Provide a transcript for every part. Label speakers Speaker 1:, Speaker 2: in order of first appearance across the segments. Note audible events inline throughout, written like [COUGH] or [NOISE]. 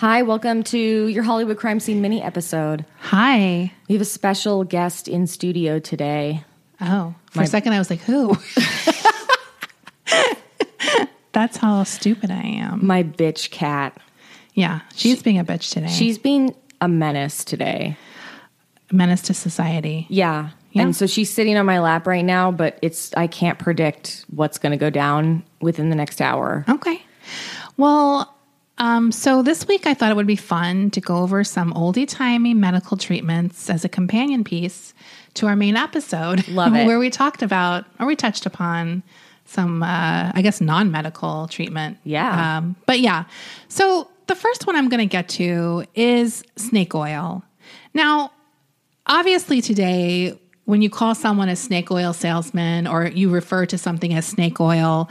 Speaker 1: Hi, welcome to your Hollywood crime scene mini episode.
Speaker 2: Hi.
Speaker 1: We have a special guest in studio today.
Speaker 2: Oh, for a second I was like, who? [LAUGHS] That's how stupid I am.
Speaker 1: My bitch cat.
Speaker 2: Yeah, she's being a bitch today.
Speaker 1: She's being a menace today.
Speaker 2: a menace to society.
Speaker 1: Yeah.
Speaker 2: Yeah.
Speaker 1: And so she's sitting on my lap right now, but it's I can't predict what's going to go down within the next hour.
Speaker 2: Okay. Well, um, so this week I thought it would be fun to go over some oldie timey medical treatments as a companion piece to our main episode. [LAUGHS]
Speaker 1: Love it.
Speaker 2: Where we talked about, or we touched upon some, uh, I guess, non medical treatment.
Speaker 1: Yeah.
Speaker 2: Um, but yeah. So the first one I'm going to get to is snake oil. Now, obviously today when you call someone a snake oil salesman or you refer to something as snake oil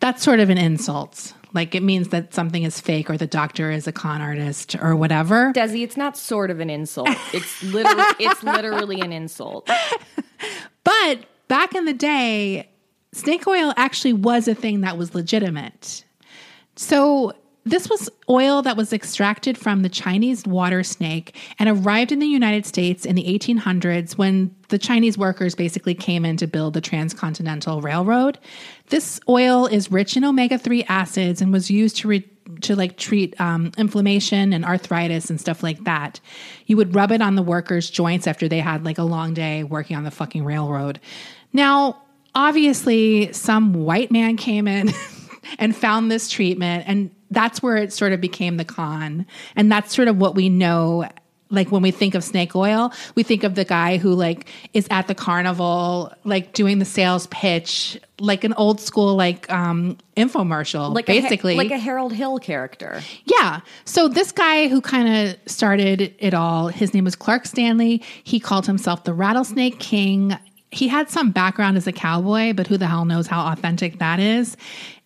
Speaker 2: that's sort of an insult like it means that something is fake or the doctor is a con artist or whatever
Speaker 1: Desi, it's not sort of an insult. It's literally it's literally an insult.
Speaker 2: but back in the day snake oil actually was a thing that was legitimate so this was oil that was extracted from the Chinese water snake and arrived in the United States in the 1800s when the Chinese workers basically came in to build the transcontinental railroad. This oil is rich in omega-3 acids and was used to re- to like treat um, inflammation and arthritis and stuff like that. You would rub it on the workers' joints after they had like a long day working on the fucking railroad. Now, obviously, some white man came in [LAUGHS] and found this treatment and that's where it sort of became the con and that's sort of what we know like when we think of snake oil we think of the guy who like is at the carnival like doing the sales pitch like an old school like um infomercial
Speaker 1: Like
Speaker 2: basically
Speaker 1: a, like a Harold Hill character.
Speaker 2: yeah. So this guy who kind of started it all, his name was Clark Stanley. He called himself the Rattlesnake King. He had some background as a cowboy, but who the hell knows how authentic that is?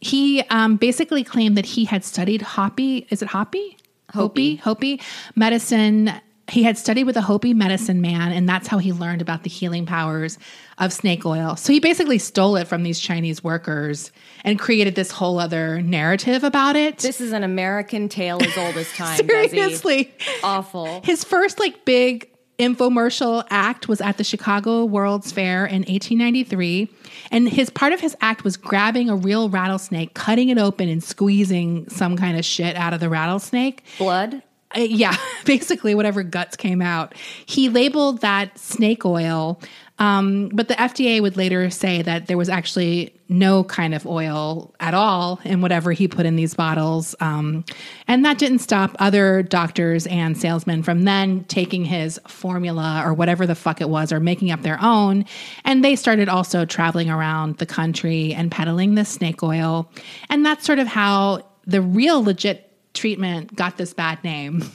Speaker 2: He um, basically claimed that he had studied Hopi. Is it Hopi? Hopi. Hopi medicine. He had studied with a Hopi medicine man, and that's how he learned about the healing powers of snake oil. So he basically stole it from these Chinese workers and created this whole other narrative about it.
Speaker 1: This is an American tale as old as [LAUGHS] time. Desi.
Speaker 2: Seriously.
Speaker 1: Awful.
Speaker 2: His first like big infomercial act was at the Chicago World's Fair in 1893. And his part of his act was grabbing a real rattlesnake, cutting it open and squeezing some kind of shit out of the rattlesnake.
Speaker 1: Blood.
Speaker 2: Uh, yeah, [LAUGHS] basically whatever guts came out. He labeled that snake oil, um, but the FDA would later say that there was actually no kind of oil at all in whatever he put in these bottles. Um, and that didn't stop other doctors and salesmen from then taking his formula or whatever the fuck it was or making up their own. And they started also traveling around the country and peddling this snake oil. And that's sort of how the real legit treatment got this bad name.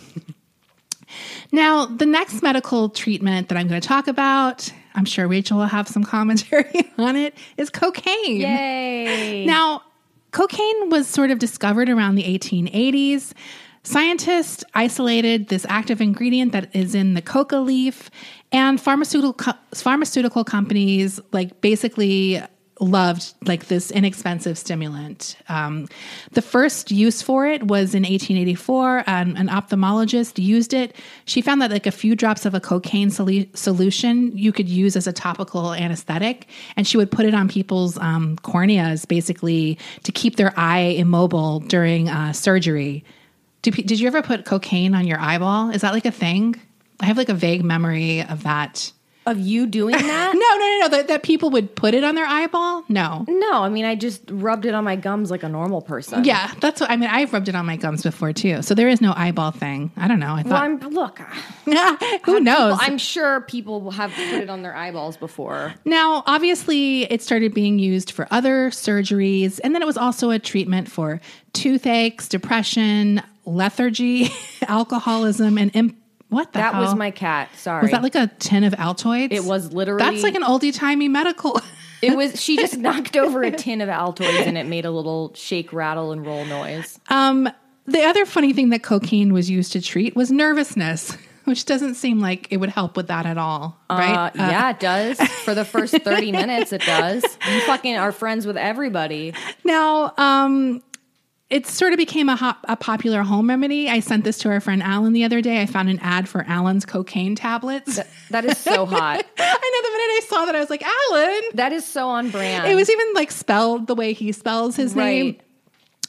Speaker 2: [LAUGHS] now, the next medical treatment that I'm going to talk about, I'm sure Rachel will have some commentary [LAUGHS] on it, is cocaine.
Speaker 1: Yay.
Speaker 2: Now, cocaine was sort of discovered around the 1880s. Scientists isolated this active ingredient that is in the coca leaf, and pharmaceutical co- pharmaceutical companies like basically loved like this inexpensive stimulant. Um, the first use for it was in 1884. Um, an ophthalmologist used it. She found that like a few drops of a cocaine solu- solution you could use as a topical anesthetic, and she would put it on people's um, corneas basically to keep their eye immobile during uh, surgery. Did you ever put cocaine on your eyeball? Is that like a thing? I have like a vague memory of that.
Speaker 1: Of you doing [LAUGHS] that?
Speaker 2: No, no, no, no. That, that people would put it on their eyeball? No.
Speaker 1: no, I mean I just rubbed it on my gums like a normal person.
Speaker 2: Yeah, that's what I mean. I've rubbed it on my gums before too. So there is no eyeball thing. I don't know. I
Speaker 1: Well,
Speaker 2: thought,
Speaker 1: I'm look. [LAUGHS]
Speaker 2: who knows?
Speaker 1: I'm sure people have put it on their eyeballs before.
Speaker 2: Now, obviously, it started being used for other surgeries, and then it was also a treatment for toothaches, depression, lethargy, [LAUGHS] alcoholism, and what the
Speaker 1: That
Speaker 2: hell?
Speaker 1: was my cat. Sorry.
Speaker 2: Was that like a tin of Altoids?
Speaker 1: It was literally.
Speaker 2: That's like an oldie timey medical. [LAUGHS]
Speaker 1: It was. She just [LAUGHS] knocked over a tin of Altoids and it made a little shake, rattle, and roll noise.
Speaker 2: um, the other funny thing that cocaine was used to treat was nervousness, [LAUGHS] which doesn't seem like it would help with that at all, right?
Speaker 1: Uh, yeah, it does. For the first thirty minutes, it does. You fucking are friends with everybody.
Speaker 2: Now, um, it sort of became a, hop, a popular home remedy. I sent this to our friend Alan the other day. I found an ad for Alan's cocaine tablets.
Speaker 1: That is so hot. [LAUGHS]
Speaker 2: I know the minute I saw that, I was like, Alan.
Speaker 1: That is so on brand.
Speaker 2: It was even like spelled the way he spells his name.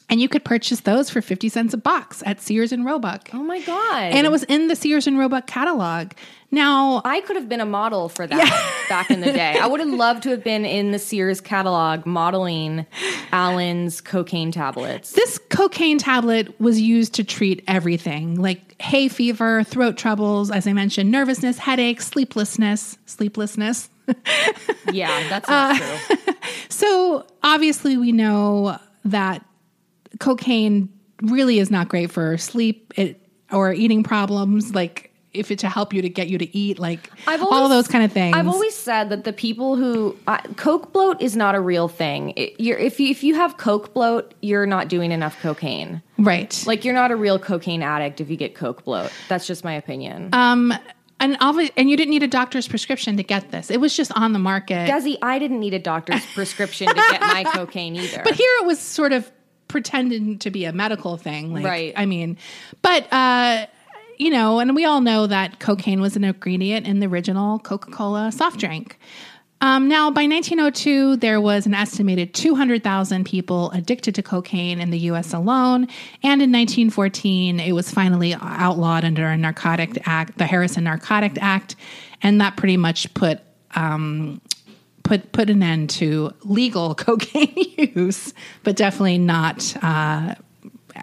Speaker 2: And you could purchase those for 50 cents a box at Sears and Roebuck.
Speaker 1: Oh my god!
Speaker 2: And it was in the Sears and Roebuck catalog. Now,
Speaker 1: I could have been a model for that [LAUGHS] back in the day. I would have loved to have been in the Sears catalog modeling Allen's cocaine tablets.
Speaker 2: this cocaine tablet was used to treat everything like hay fever, throat troubles, as I mentioned, nervousness, headaches, sleeplessness, sleeplessness.
Speaker 1: Yeah, that's not uh, true. [LAUGHS]
Speaker 2: So obviously, we know that cocaine really is not great for sleep it, or eating problems. Like if it to help you to get you to eat, like
Speaker 1: I've
Speaker 2: all of those kind of things.
Speaker 1: I've always said that the people who uh, coke bloat is not a real thing. It, you're, if you if you have coke bloat, you're not doing enough cocaine.
Speaker 2: right.
Speaker 1: Like you're not a real cocaine addict if you get coke bloat. That's just my opinion.
Speaker 2: um, and obvi- and you didn't need a doctor's prescription to get this. It was just on the market.
Speaker 1: Desi, I didn't need a doctor's prescription to get my [LAUGHS] cocaine either.
Speaker 2: But here it was sort of pretending to be a medical thing. Like,
Speaker 1: Right.
Speaker 2: I mean, but, uh, you know, and we all know that cocaine was an ingredient in the original Coca Cola soft drink. Um, now, by 1902, there was an estimated 200,000 people addicted to cocaine in the US alone. And in 1914, it was finally outlawed under a narcotic act, the Harrison Narcotic Act. And that pretty much put um, put put an end to legal [LAUGHS] cocaine use, but definitely not uh,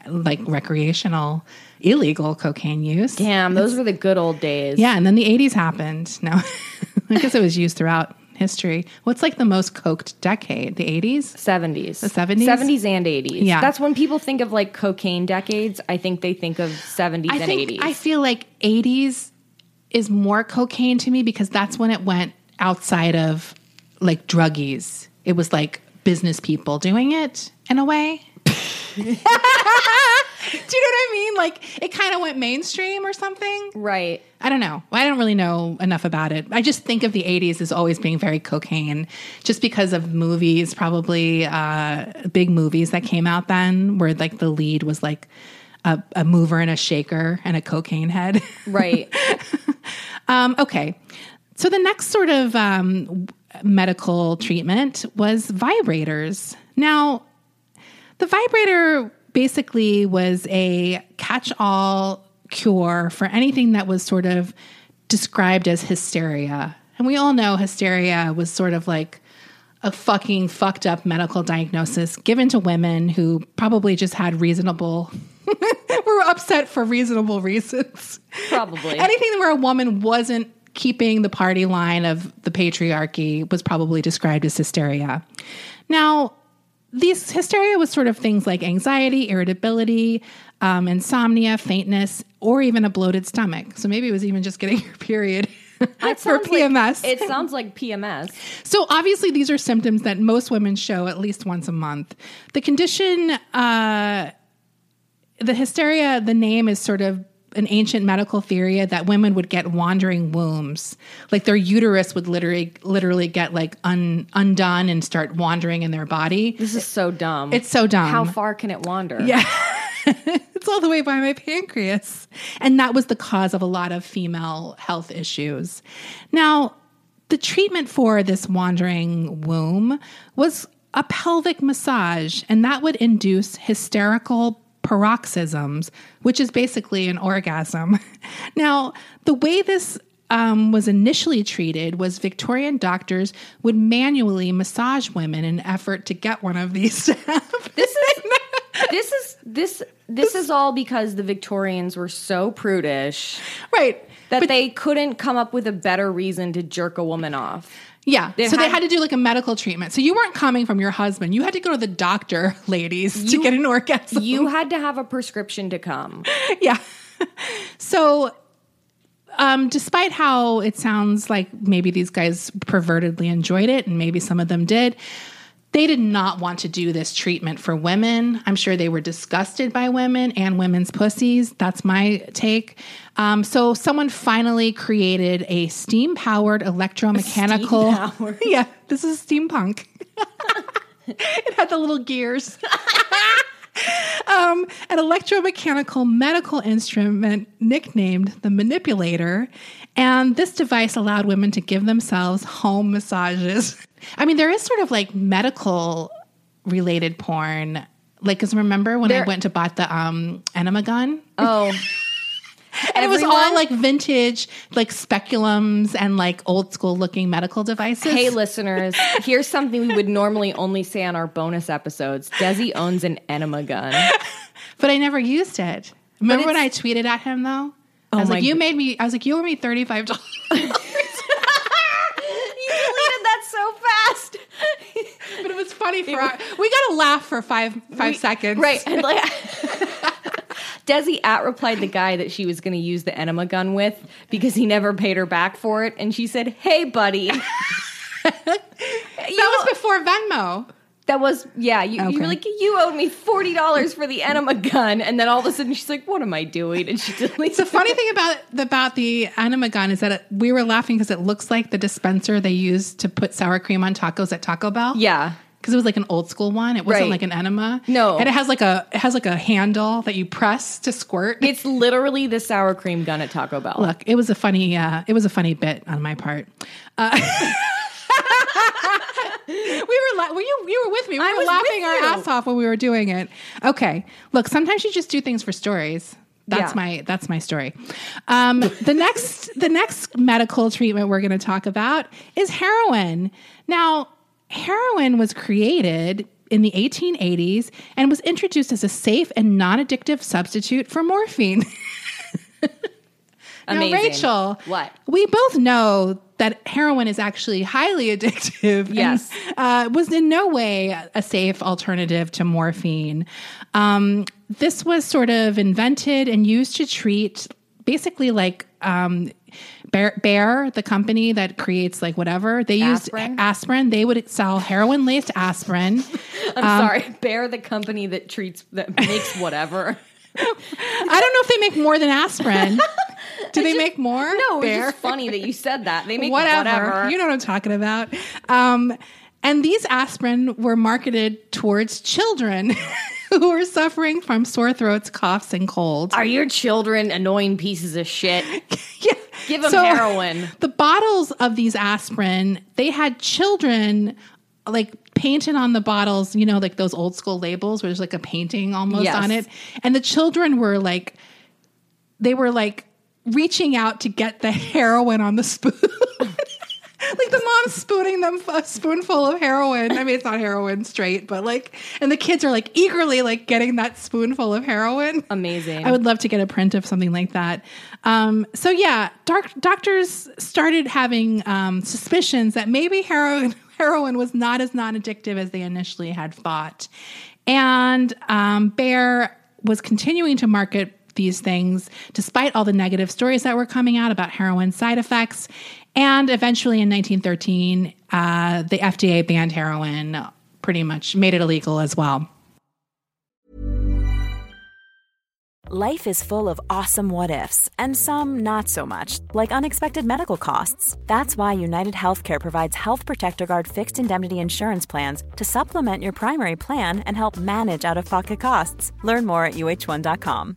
Speaker 2: like recreational illegal cocaine use.
Speaker 1: Damn, those were the good old days.
Speaker 2: Yeah, and then the '80s happened. No, [LAUGHS] I guess it was used throughout history. What's like the most coked decade? The '80s.
Speaker 1: 70s. The
Speaker 2: 70s?
Speaker 1: 70s and 80s.
Speaker 2: Yeah.
Speaker 1: That's when people think of like cocaine decades. I think they think of 70s
Speaker 2: I
Speaker 1: and
Speaker 2: think
Speaker 1: 80s.
Speaker 2: I feel like '80s is more cocaine to me because that's when it went outside of like druggies. It was like business people doing it in a way. [LAUGHS] [LAUGHS] Do you know what I mean? Like it kind of went mainstream or something.
Speaker 1: right.
Speaker 2: I don't know. I don't really know enough about it. I just think of the 80s as always being very cocaine, just because of movies, probably uh, big movies that came out then, where like the lead was like a, a mover and a shaker and a cocaine head.
Speaker 1: Right. [LAUGHS]
Speaker 2: um, okay. So the next sort of um, medical treatment was vibrators. Now, the vibrator basically was a catch all cure for anything that was sort of described as hysteria. And we all know hysteria was sort of like a fucking fucked up medical diagnosis given to women who probably just had reasonable, [LAUGHS] were upset for reasonable reasons.
Speaker 1: Probably.
Speaker 2: Anything where a woman wasn't keeping the party line of the patriarchy was probably described as hysteria. Now, these hysteria was sort of things like anxiety, irritability, um, insomnia, faintness, or even a bloated stomach. So maybe it was even just getting [LAUGHS] your period [LAUGHS] for
Speaker 1: sounds like-
Speaker 2: PMS.
Speaker 1: it sounds like PMS.
Speaker 2: So obviously, these are symptoms that most women show at least once a month. The condition, uh, the hysteria, the name is sort of an ancient medical theory that women would get wandering wombs, like their uterus would literally, literally get like un, undone and start wandering in their body.
Speaker 1: This is so dumb.
Speaker 2: It's so dumb.
Speaker 1: How far can it wander?
Speaker 2: Yeah. [LAUGHS] it's all the way by my pancreas. And that was the cause of a lot of female health issues. Now, the treatment for this wandering womb was a pelvic massage, and that would induce hysterical paroxysms, which is basically an orgasm. [LAUGHS] Now, the way this um, was initially treated was Victorian doctors would manually massage women in an effort to get one of these to [LAUGHS] have.
Speaker 1: This is this is this this is all because the Victorians were so prudish
Speaker 2: right.
Speaker 1: that
Speaker 2: But-
Speaker 1: they couldn't come up with a better reason to jerk a woman off.
Speaker 2: Yeah.
Speaker 1: They
Speaker 2: so they
Speaker 1: had-
Speaker 2: had to do like a medical treatment. So you weren't coming from your husband. You had to go to the doctor, [LAUGHS] ladies, to get an orgasm.
Speaker 1: You had to have a prescription to come. [LAUGHS]
Speaker 2: yeah. So, um, despite how it sounds like maybe these guys pervertedly enjoyed it, and maybe some of them did, they did not want to do this treatment for women. I'm sure they were disgusted by women and women's pussies. That's my take. Um, so, someone finally created a steam powered electromechanical. [LAUGHS]
Speaker 1: Steam-powered.
Speaker 2: yeah, this is steampunk. [LAUGHS] it had the little gears [LAUGHS] um, an electromechanical medical instrument nicknamed the manipulator. And this device allowed women to give themselves home massages. I mean, there is sort of like medical related porn. Like, because remember when I went to bought the um, enema gun?
Speaker 1: Oh, [LAUGHS]
Speaker 2: And it was all like vintage, like speculums and like old school looking medical devices.
Speaker 1: hey, listeners, here's something we would normally only say on our bonus episodes. Desi owns an enema gun. [LAUGHS]
Speaker 2: but I never used it. Remember when I tweeted at him though?
Speaker 1: Oh
Speaker 2: I was like, you made me, I was like, you owe me $35. [LAUGHS]
Speaker 1: you deleted that so fast. [LAUGHS]
Speaker 2: but it was funny for our, we got to laugh for five five
Speaker 1: We-
Speaker 2: seconds,
Speaker 1: Right. And like [LAUGHS] [LAUGHS] Desi at replied the guy that she was going to use the enema gun with because he never paid her back for it. And she said, Hey, buddy.
Speaker 2: That was before Venmo.
Speaker 1: That was, yeah, you, you were like, You owed me $40 for the enema gun. And then all of a sudden she's like, What am I doing? And she [LAUGHS] deleted
Speaker 2: The funny thing about about the enema gun is that it, we were laughing because it looks like the dispenser they used to put sour cream on tacos at Taco Bell.
Speaker 1: Yeah.
Speaker 2: because it was like an old school one. It wasn't
Speaker 1: Right.
Speaker 2: like an enema.
Speaker 1: No.
Speaker 2: and it has like a it has like a handle that you press to squirt.
Speaker 1: It's literally the sour cream gun at Taco Bell.
Speaker 2: Look, it was a funny uh, it was a funny bit on my part. Uh, [LAUGHS] [LAUGHS] we were la- were you you were with me. We
Speaker 1: I
Speaker 2: were
Speaker 1: was
Speaker 2: laughing our ass off when we were doing it. Okay, look, sometimes you just do things for stories. That's
Speaker 1: Yeah.
Speaker 2: my that's my story. Um, the [LAUGHS] next the next medical treatment we're going to talk about is heroin. Now, heroin was created in the 1880s and was introduced as a safe and non-addictive substitute for morphine. [LAUGHS] Now, Rachel,
Speaker 1: What?
Speaker 2: We both know that heroin is actually highly [LAUGHS] addictive. and,
Speaker 1: Yes.
Speaker 2: uh, was in no way a safe alternative to morphine. Um, this was sort of invented and used to treat basically like um, Bayer, Bayer, the company that creates like whatever they used
Speaker 1: Aspirin?
Speaker 2: aspirin. They would sell heroin laced aspirin. [LAUGHS]
Speaker 1: I'm
Speaker 2: Um,
Speaker 1: sorry. Bayer the company that treats, that makes whatever. [LAUGHS]
Speaker 2: I don't know if they make more than aspirin. Do they make more?
Speaker 1: No, it's just funny that you said that. They make
Speaker 2: whatever.
Speaker 1: whatever.
Speaker 2: You know what I'm talking about. Um, and these aspirin were marketed towards children [LAUGHS] who were suffering from sore throats, coughs, and colds.
Speaker 1: Are your children annoying pieces of shit? [LAUGHS]
Speaker 2: Yeah.
Speaker 1: Give them heroin.
Speaker 2: The bottles of these aspirin, they had children like painted on the bottles, you know, like those old school labels where there's like a painting almost
Speaker 1: Yes.
Speaker 2: on it. And the children were like, they were like reaching out to get the heroin on the spoon. [LAUGHS] like the mom's spooning them a spoonful of heroin. I mean, it's not heroin straight, but like, and the kids are like eagerly like getting that spoonful of heroin.
Speaker 1: Amazing.
Speaker 2: I would love to get a print of something like that. Um, so yeah, doc- doctors started having um, suspicions that maybe heroin [LAUGHS] heroin was not as non-addictive as they initially had thought, and um, Bayer was continuing to market these things despite all the negative stories that were coming out about heroin side effects. And eventually, in 1913, uh, the FDA banned heroin, pretty much made it illegal as well.
Speaker 3: Life is full of awesome what ifs, and some not so much, like unexpected medical costs. That's why United Healthcare provides Health Protector Guard fixed indemnity insurance plans to supplement your primary plan and help manage out of pocket costs. Learn more at uh1.com.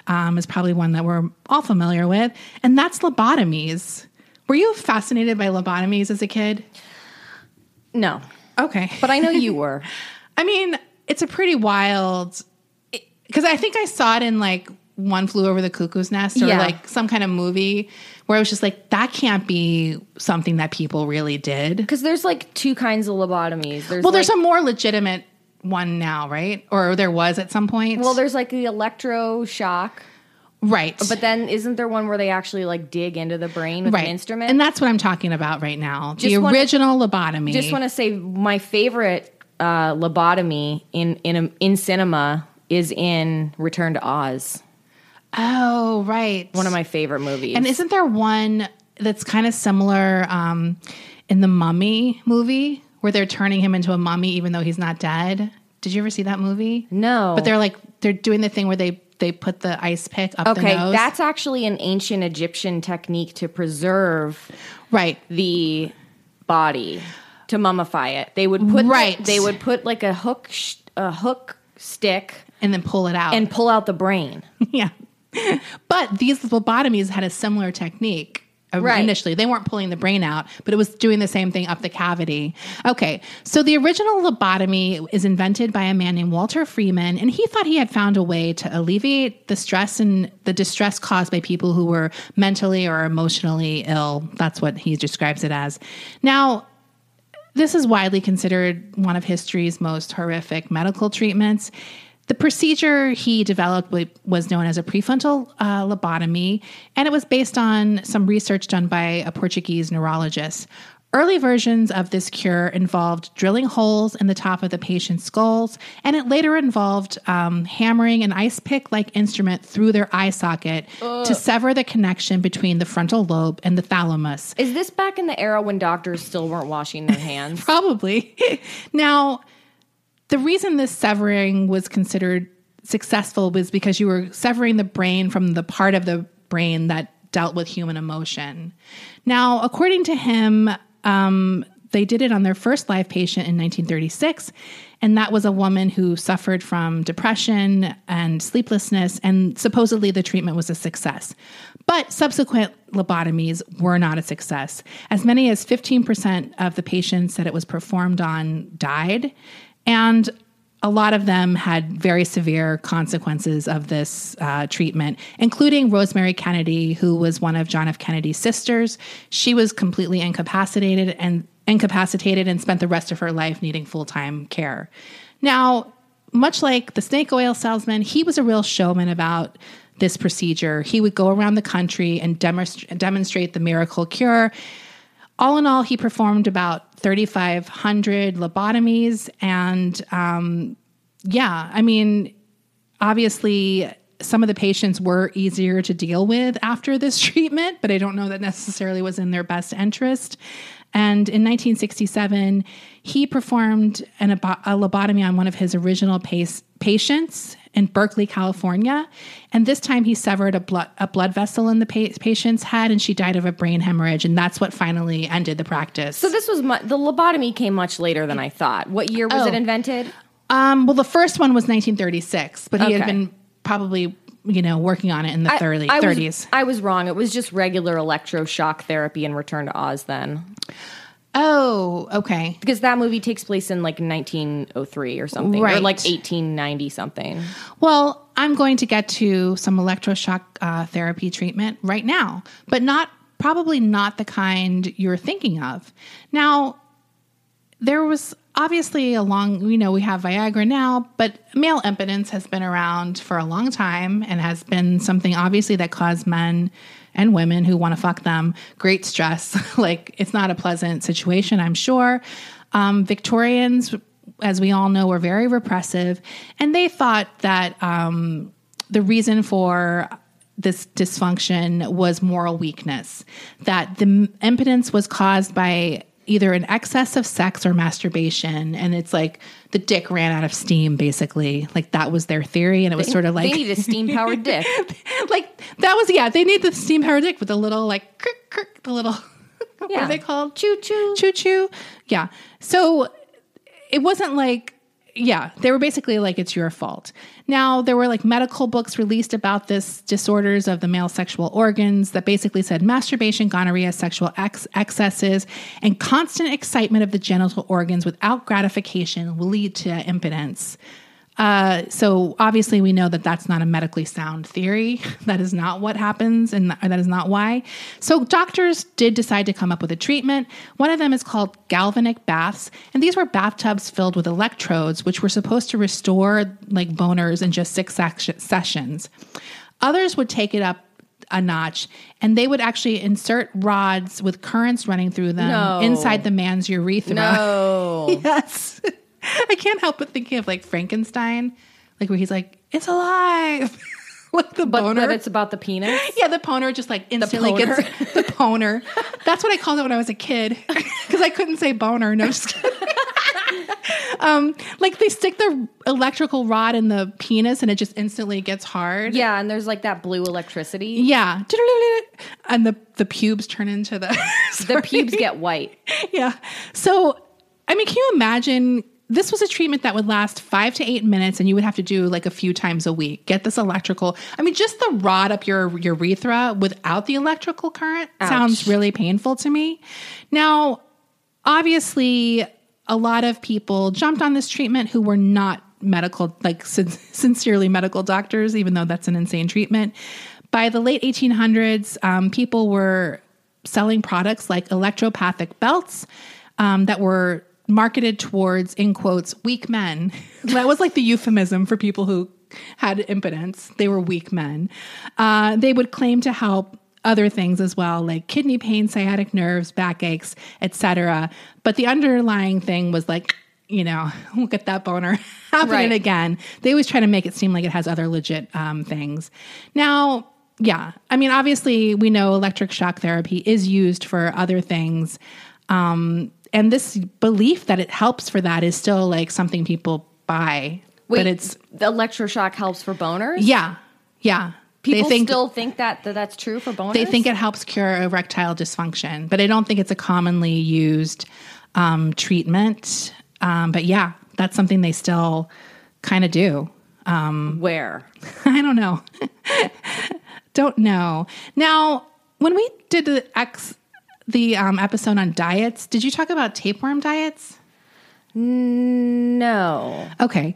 Speaker 2: um, is probably one that we're all familiar with, and that's lobotomies. Were you fascinated by lobotomies as a kid?
Speaker 1: No,
Speaker 2: Okay.
Speaker 1: but I know you [LAUGHS] were.
Speaker 2: I mean, it's a pretty wild because I think I saw it in like One Flew Over the Cuckoo's Nest or
Speaker 1: Yeah.
Speaker 2: like some kind of movie where I was just like, that can't be something that people really did.
Speaker 1: Because there's like two kinds of lobotomies. There's
Speaker 2: Well, there's
Speaker 1: like,
Speaker 2: a more legitimate one now, right? Or there was at some point.
Speaker 1: well, there's like the electroshock,
Speaker 2: right,
Speaker 1: but then isn't there one where they actually like dig into the brain with
Speaker 2: right,
Speaker 1: an instrument?
Speaker 2: and that's what I'm talking about right now. the
Speaker 1: Just wanna-
Speaker 2: original lobotomy.
Speaker 1: just want to say my favorite uh, lobotomy in in in cinema is in Return to Oz.
Speaker 2: oh, right,
Speaker 1: One of my favorite movies.
Speaker 2: And isn't there one that's kind of similar um, in the Mummy movie where they're turning him into a mummy even though he's not dead? Did you ever see that movie?
Speaker 1: no,
Speaker 2: But they're like they're doing the thing where they they put the ice pick up
Speaker 1: okay.
Speaker 2: the nose.
Speaker 1: That's actually an ancient Egyptian technique to preserve
Speaker 2: right.
Speaker 1: the body to mummify it. They would put the-
Speaker 2: Right.
Speaker 1: they would put like a hook sh- a hook stick
Speaker 2: And then pull it out.
Speaker 1: and pull out the brain. [LAUGHS]
Speaker 2: yeah. But these lobotomies had a similar technique. Uh,
Speaker 1: Right.
Speaker 2: Initially, they weren't pulling the brain out, but it was doing the same thing up the cavity. Okay, so the original lobotomy is invented by a man named Walter Freeman, and he thought he had found a way to alleviate the stress and the distress caused by people who were mentally or emotionally ill. That's what he describes it as. Now, this is widely considered one of history's most horrific medical treatments. The procedure he developed was known as a prefrontal uh, lobotomy, and it was based on some research done by a Portuguese neurologist. Early versions of this cure involved drilling holes in the top of the patient's skulls, and it later involved um, hammering an ice pick like instrument through their eye socket to sever the connection between the frontal lobe and the thalamus.
Speaker 1: Is this back in the era when doctors still weren't washing their hands? [LAUGHS]
Speaker 2: Probably. [LAUGHS] now, the reason this severing was considered successful was because you were severing the brain from the part of the brain that dealt with human emotion. Now, according to him, um, they did it on their first live patient in 1936, and that was a woman who suffered from depression and sleeplessness, and supposedly the treatment was a success. But subsequent lobotomies were not a success. As many as 15% of the patients that it was performed on died, and a lot of them had very severe consequences of this uh, treatment, including Rosemary Kennedy, who was one of John F. Kennedy's sisters. She was completely incapacitated and incapacitated and spent the rest of her life needing full time care. Now, much like the snake oil salesman, he was a real showman about this procedure. He would go around the country and demonst- demonstrate the miracle cure. All in all, he performed about 3,500 lobotomies. And um, yeah, I mean, obviously, some of the patients were easier to deal with after this [LAUGHS] treatment, but I don't know that necessarily was in their best interest. And in 1967, he performed an, a lobotomy on one of his original pace, patients in Berkeley, California. And this time he severed a blood, a blood vessel in the pa- patient's head and she died of a brain hemorrhage. And that's what finally ended the practice.
Speaker 1: So this was mu- the lobotomy came much later than I thought. What year was
Speaker 2: Oh.
Speaker 1: it invented?
Speaker 2: Um, well, the first one was 1936, but he had been probably you know, working on it in the 30,
Speaker 1: I
Speaker 2: 30s.
Speaker 1: Was, I was wrong. It was just regular electroshock therapy in Return to Oz then.
Speaker 2: oh, okay.
Speaker 1: Because that movie takes place in like 1903 or something, or
Speaker 2: Right.
Speaker 1: like 1890 something.
Speaker 2: Well, I'm going to get to some electroshock uh, therapy treatment right now, but not probably not the kind you're thinking of. Now, there was obviously a long, you know, we have Viagra now, but male impotence has been around for a long time and has been something obviously that caused men and women who want to fuck them great stress. [LAUGHS] like it's not a pleasant situation, I'm sure. Um, Victorians, as we all know, were very repressive, and they thought that um, the reason for this dysfunction was moral weakness, that the impotence was caused by either an excess of sex or masturbation. And it's like the dick ran out of steam, basically. Like that was their theory. And it was sort of like,
Speaker 1: they need a steam powered dick. [LAUGHS]
Speaker 2: like that was, yeah, they need the steam powered dick with the little, like, crick, crick, the little, [LAUGHS] what are they called?
Speaker 1: Choo choo.
Speaker 2: Choo choo. Yeah. So it wasn't like, yeah, they were basically like, it's your fault. Now, there were like medical books released about this disorders of the male sexual organs that basically said masturbation, gonorrhea, sexual ex- excesses, and constant excitement of the genital organs without gratification will lead to impotence. Uh, so obviously, we know that that's not a medically sound theory. [LAUGHS] That is not what happens, and that is not why. So doctors did decide to come up with a treatment. One of them is called galvanic baths, and these were bathtubs filled with electrodes, which were supposed to restore like boners in just six sessions. Others would take it up a notch, and they would actually insert rods with currents running through them
Speaker 1: No.
Speaker 2: inside the man's urethra.
Speaker 1: No. [LAUGHS]
Speaker 2: Yes. [LAUGHS] I can't help but thinking of like Frankenstein, like where he's like, it's alive. [LAUGHS] like the
Speaker 1: But,
Speaker 2: boner.
Speaker 1: but it's about the penis.
Speaker 2: yeah, the boner just like instantly
Speaker 1: boner.
Speaker 2: gets [LAUGHS] the boner. That's what I called it when I was a kid because I couldn't say boner. No, just um, like they stick the electrical rod in the penis and it just instantly gets hard.
Speaker 1: Yeah, and there's like that blue electricity.
Speaker 2: Yeah. And the, the pubes turn into the.
Speaker 1: The pubes get white.
Speaker 2: yeah. So, I mean, can you imagine? This was a treatment that would last five to eight minutes, and you would have to do like a few times a week. Get this electrical. I mean, just the rod up your urethra without the electrical current sounds really painful to me. Now, obviously, a lot of people jumped on this treatment who were not medical, like sin- [LAUGHS] sincerely medical doctors, even though that's an insane treatment. By the late 1800s, um, people were selling products like electropathic belts um, that were marketed towards, in quotes, weak men. [LAUGHS] that was like the euphemism for people who had impotence. They were weak men. Uh, they would claim to help other things as well, like kidney pain, sciatic nerves, backaches, etc. But the underlying thing was like, you know, [LAUGHS] look at that boner [LAUGHS] happening
Speaker 1: Right.
Speaker 2: again. They always try to make it seem like it has other legit um, things. Now, yeah, I mean, obviously, we know electric shock therapy is used for other things. Um, and this belief that it helps for that is still like something people buy.
Speaker 1: Wait,
Speaker 2: but it's,
Speaker 1: the electroshock helps for boners.
Speaker 2: yeah, yeah.
Speaker 1: People
Speaker 2: think,
Speaker 1: still think that, that that's true for boners.
Speaker 2: they think it helps cure erectile dysfunction, but I don't think it's a commonly used um, treatment. Um, but yeah, that's something they still kind of do.
Speaker 1: where [LAUGHS]
Speaker 2: I don't know. [LAUGHS] don't know. Now, when we did the X the um, episode on diets, did you talk about tapeworm diets?
Speaker 1: no.
Speaker 2: Okay.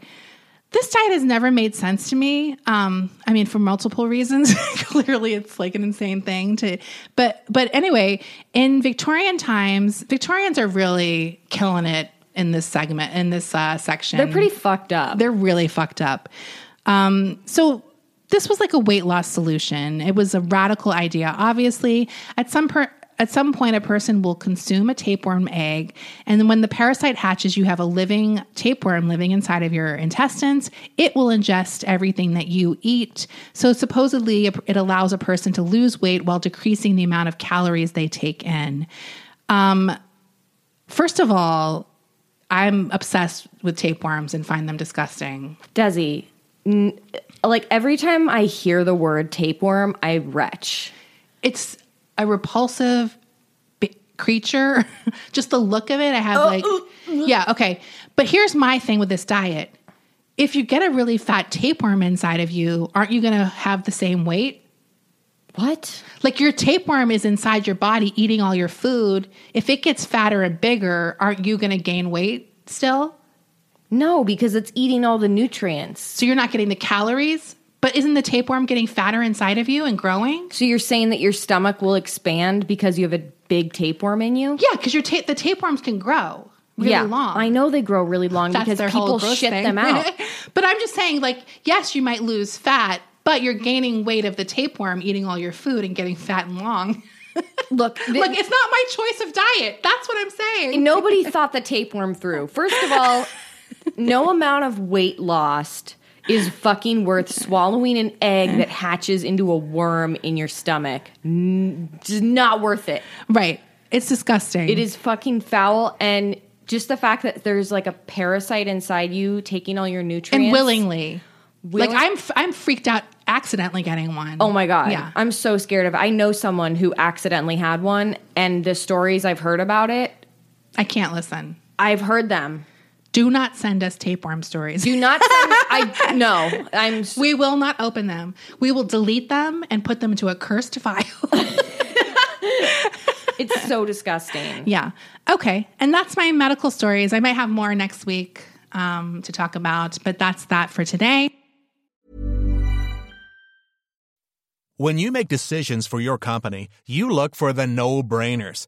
Speaker 2: This diet has never made sense to me. Um, I mean, for multiple reasons. [LAUGHS] Clearly, it's like an insane thing to. But but anyway, in Victorian times, Victorians are really killing it in this segment in this uh, section.
Speaker 1: They're pretty fucked up.
Speaker 2: They're really fucked up. Um, so this was like a weight loss solution. It was a radical idea. Obviously, at some per- at some point, a person will consume a tapeworm egg, and then when the parasite hatches, you have a living tapeworm living inside of your intestines. It will ingest everything that you eat. So supposedly, it allows a person to lose weight while decreasing the amount of calories they take in. Um, first of all, I'm obsessed with tapeworms and find them disgusting.
Speaker 1: Desi, n- like every time I hear the word tapeworm, I retch.
Speaker 2: It's a repulsive b- creature. [LAUGHS] Just the look of it, I have oh, like, yeah, okay. But here's my thing with this diet if you get a really fat tapeworm inside of you, aren't you going to have the same weight?
Speaker 1: What?
Speaker 2: Like your tapeworm is inside your body eating all your food. If it gets fatter and bigger, aren't you going to gain weight still?
Speaker 1: No, because it's eating all the nutrients.
Speaker 2: So you're not getting the calories, but isn't the tapeworm getting fatter inside of you and growing?
Speaker 1: So you're saying that your stomach will expand because you have a big tapeworm in you?
Speaker 2: Yeah, because your ta- the tapeworms can grow really
Speaker 1: yeah,
Speaker 2: long.
Speaker 1: I know they grow really long
Speaker 2: That's
Speaker 1: because people shit
Speaker 2: thing.
Speaker 1: them out. [LAUGHS]
Speaker 2: but I'm just saying, like, yes, you might lose fat, but you're gaining weight of the tapeworm eating all your food and getting fat and long. [LAUGHS]
Speaker 1: Look, th-
Speaker 2: Look, it's not my choice of diet. That's what I'm saying.
Speaker 1: nobody thought the tapeworm through. First of all, [LAUGHS] no amount of weight lost is [LAUGHS] fucking worth swallowing an egg that hatches into a worm in your stomach. N- Just not worth it.
Speaker 2: Right. It's disgusting.
Speaker 1: It is fucking foul and just the fact that there's like a parasite inside you taking all your nutrients
Speaker 2: and willingly.
Speaker 1: Willing-
Speaker 2: Like I'm, f- I'm freaked out accidentally getting one.
Speaker 1: Oh my god.
Speaker 2: Yeah.
Speaker 1: I'm so scared of I know someone who accidentally had one and the stories I've heard about it,
Speaker 2: I can't listen.
Speaker 1: I've heard them.
Speaker 2: Do not send us tapeworm stories.
Speaker 1: Do not send I [LAUGHS] no. I'm
Speaker 2: we will not open them. We will delete them and put them into a cursed file. [LAUGHS]
Speaker 1: it's so disgusting.
Speaker 2: yeah. Okay. And that's my medical stories. I might have more next week um, to talk about, but that's that for today.
Speaker 4: When you make decisions for your company, you look for the no brainers.